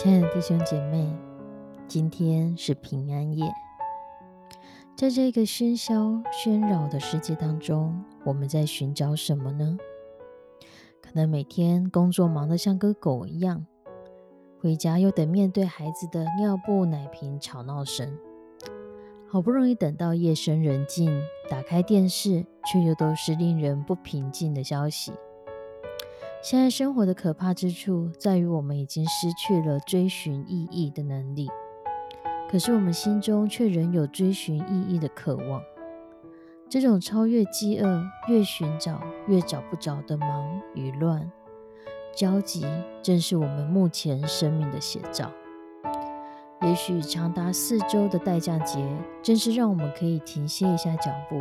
亲爱的弟兄姐妹，今天是平安夜。在这个喧嚣喧扰的世界当中，我们在寻找什么呢？可能每天工作忙得像个狗一样，回家又得面对孩子的尿布、奶瓶吵闹声。好不容易等到夜深人静，打开电视，却又都是令人不平静的消息。现在生活的可怕之处，在于我们已经失去了追寻意义的能力。可是我们心中却仍有追寻意义的渴望。这种超越饥饿、越寻找越找不着的忙与乱、焦急，正是我们目前生命的写照。也许长达四周的代价节，正是让我们可以停歇一下脚步，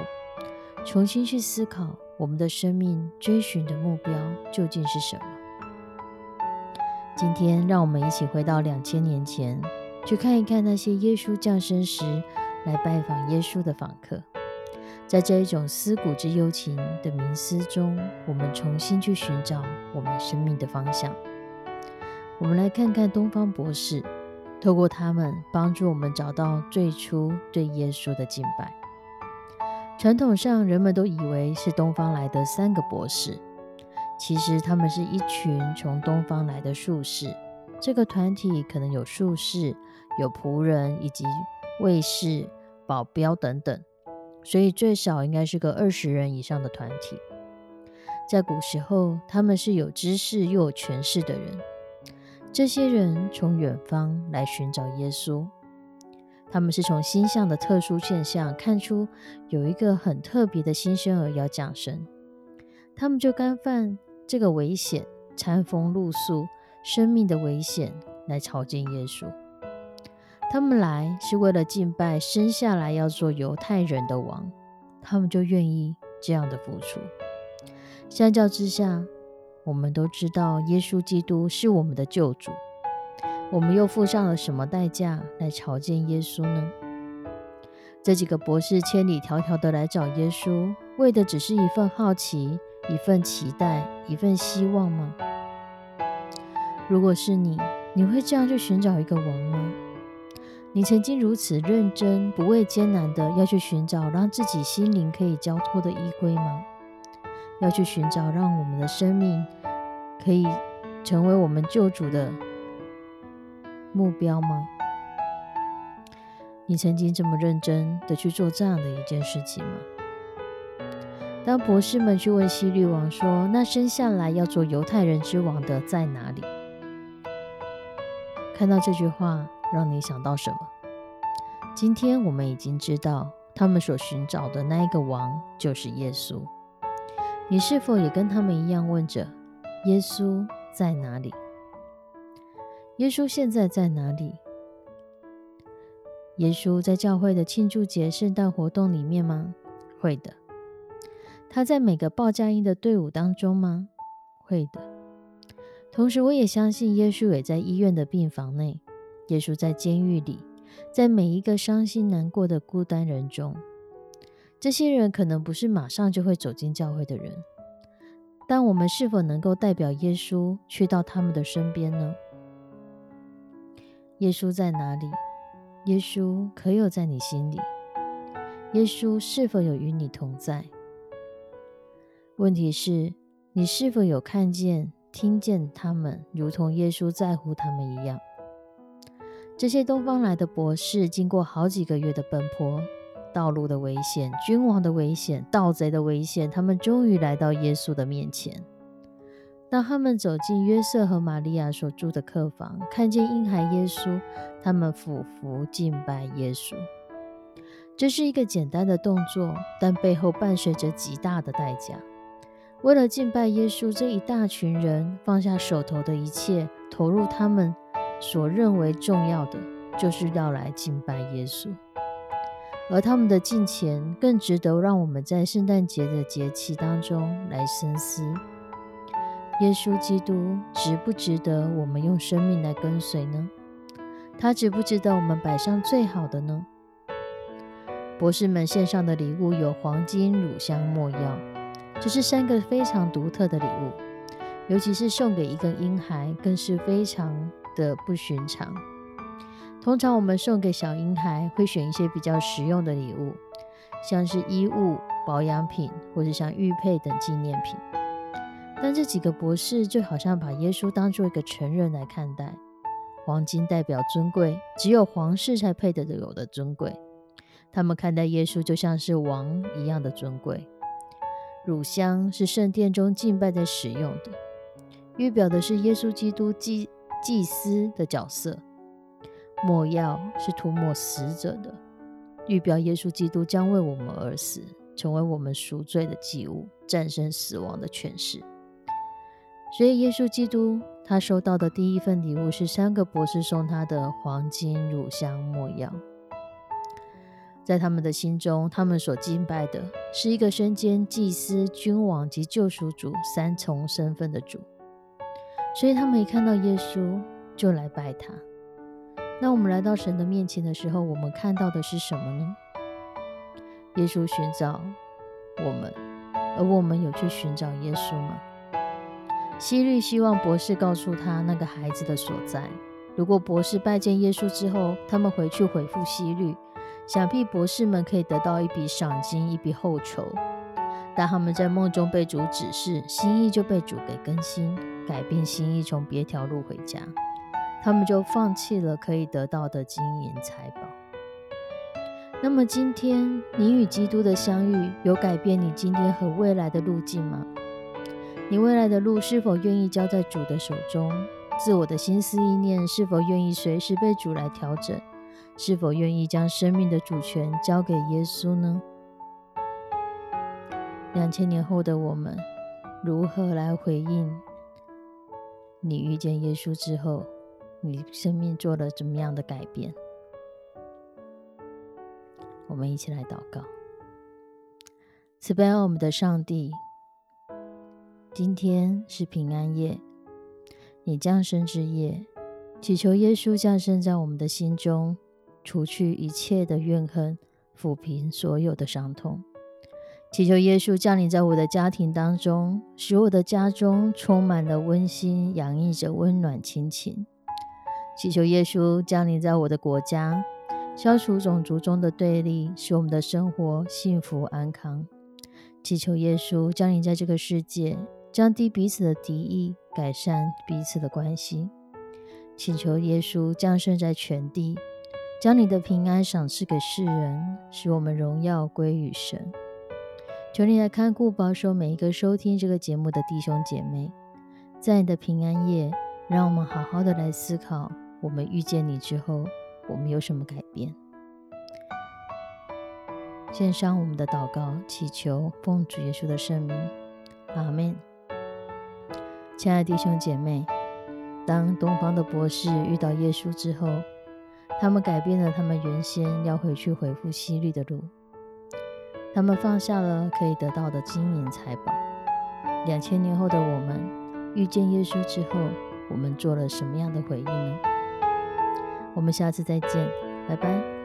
重新去思考。我们的生命追寻的目标究竟是什么？今天，让我们一起回到两千年前，去看一看那些耶稣降生时来拜访耶稣的访客。在这一种思古之幽情的冥思中，我们重新去寻找我们生命的方向。我们来看看东方博士，透过他们帮助我们找到最初对耶稣的敬拜。传统上，人们都以为是东方来的三个博士，其实他们是一群从东方来的术士。这个团体可能有术士、有仆人以及卫士、保镖等等，所以最少应该是个二十人以上的团体。在古时候，他们是有知识又有权势的人。这些人从远方来寻找耶稣。他们是从星象的特殊现象看出有一个很特别的新生儿要降生，他们就干犯这个危险、餐风露宿、生命的危险来朝见耶稣。他们来是为了敬拜生下来要做犹太人的王，他们就愿意这样的付出。相较之下，我们都知道耶稣基督是我们的救主。我们又付上了什么代价来朝见耶稣呢？这几个博士千里迢迢的来找耶稣，为的只是一份好奇、一份期待、一份希望吗？如果是你，你会这样去寻找一个王吗？你曾经如此认真、不畏艰难的要去寻找让自己心灵可以交托的依归吗？要去寻找让我们的生命可以成为我们救主的？目标吗？你曾经这么认真的去做这样的一件事情吗？当博士们去问希律王说：“那生下来要做犹太人之王的在哪里？”看到这句话，让你想到什么？今天我们已经知道，他们所寻找的那一个王就是耶稣。你是否也跟他们一样问着：“耶稣在哪里？”耶稣现在在哪里？耶稣在教会的庆祝节、圣诞活动里面吗？会的。他在每个报佳音的队伍当中吗？会的。同时，我也相信耶稣也在医院的病房内，耶稣在监狱里，在每一个伤心难过的孤单人中。这些人可能不是马上就会走进教会的人，但我们是否能够代表耶稣去到他们的身边呢？耶稣在哪里？耶稣可有在你心里？耶稣是否有与你同在？问题是，你是否有看见、听见他们，如同耶稣在乎他们一样？这些东方来的博士，经过好几个月的奔波，道路的危险、君王的危险、盗贼的危险，他们终于来到耶稣的面前。当他们走进约瑟和玛利亚所住的客房，看见婴孩耶稣，他们俯伏敬拜耶稣。这是一个简单的动作，但背后伴随着极大的代价。为了敬拜耶稣，这一大群人放下手头的一切，投入他们。所认为重要的，就是要来敬拜耶稣，而他们的敬虔更值得让我们在圣诞节的节气当中来深思：耶稣基督值不值得我们用生命来跟随呢？他值不值得我们摆上最好的呢？博士们献上的礼物有黄金、乳香、没药，这是三个非常独特的礼物，尤其是送给一个婴孩，更是非常。的不寻常。通常我们送给小婴孩会选一些比较实用的礼物，像是衣物、保养品，或者像玉佩等纪念品。但这几个博士就好像把耶稣当做一个成人来看待。黄金代表尊贵，只有皇室才配得有的尊贵。他们看待耶稣就像是王一样的尊贵。乳香是圣殿中敬拜在使用的，预表的是耶稣基督祭。祭司的角色，墨药是涂抹死者的，预表耶稣基督将为我们而死，成为我们赎罪的祭物，战胜死亡的权势。所以，耶稣基督他收到的第一份礼物是三个博士送他的黄金、乳香、墨药。在他们的心中，他们所敬拜的是一个身兼祭司、君王及救赎主三重身份的主。所以他们一看到耶稣就来拜他。那我们来到神的面前的时候，我们看到的是什么呢？耶稣寻找我们，而我们有去寻找耶稣吗？希律希望博士告诉他那个孩子的所在。如果博士拜见耶稣之后，他们回去回复希律，想必博士们可以得到一笔赏金，一笔厚酬。但他们在梦中被主指示，心意就被主给更新。改变心意，从别条路回家，他们就放弃了可以得到的金银财宝。那么今天你与基督的相遇，有改变你今天和未来的路径吗？你未来的路是否愿意交在主的手中？自我的心思意念是否愿意随时被主来调整？是否愿意将生命的主权交给耶稣呢？两千年后的我们，如何来回应？你遇见耶稣之后，你生命做了怎么样的改变？我们一起来祷告。慈悲我们的上帝，今天是平安夜，你降生之夜，祈求耶稣降生在我们的心中，除去一切的怨恨，抚平所有的伤痛。祈求耶稣降临在我的家庭当中，使我的家中充满了温馨，洋溢着温暖亲情。祈求耶稣降临在我的国家，消除种族中的对立，使我们的生活幸福安康。祈求耶稣降临在这个世界，降低彼此的敌意，改善彼此的关系。请求耶稣降生在全地，将你的平安赏赐给世人，使我们荣耀归于神。求你来看顾保守每一个收听这个节目的弟兄姐妹，在你的平安夜，让我们好好的来思考：我们遇见你之后，我们有什么改变？献上我们的祷告，祈求奉主耶稣的圣名，阿门。亲爱的弟兄姐妹，当东方的博士遇到耶稣之后，他们改变了他们原先要回去回复西律的路。他们放下了可以得到的金银财宝。两千年后的我们遇见耶稣之后，我们做了什么样的回应呢？我们下次再见，拜拜。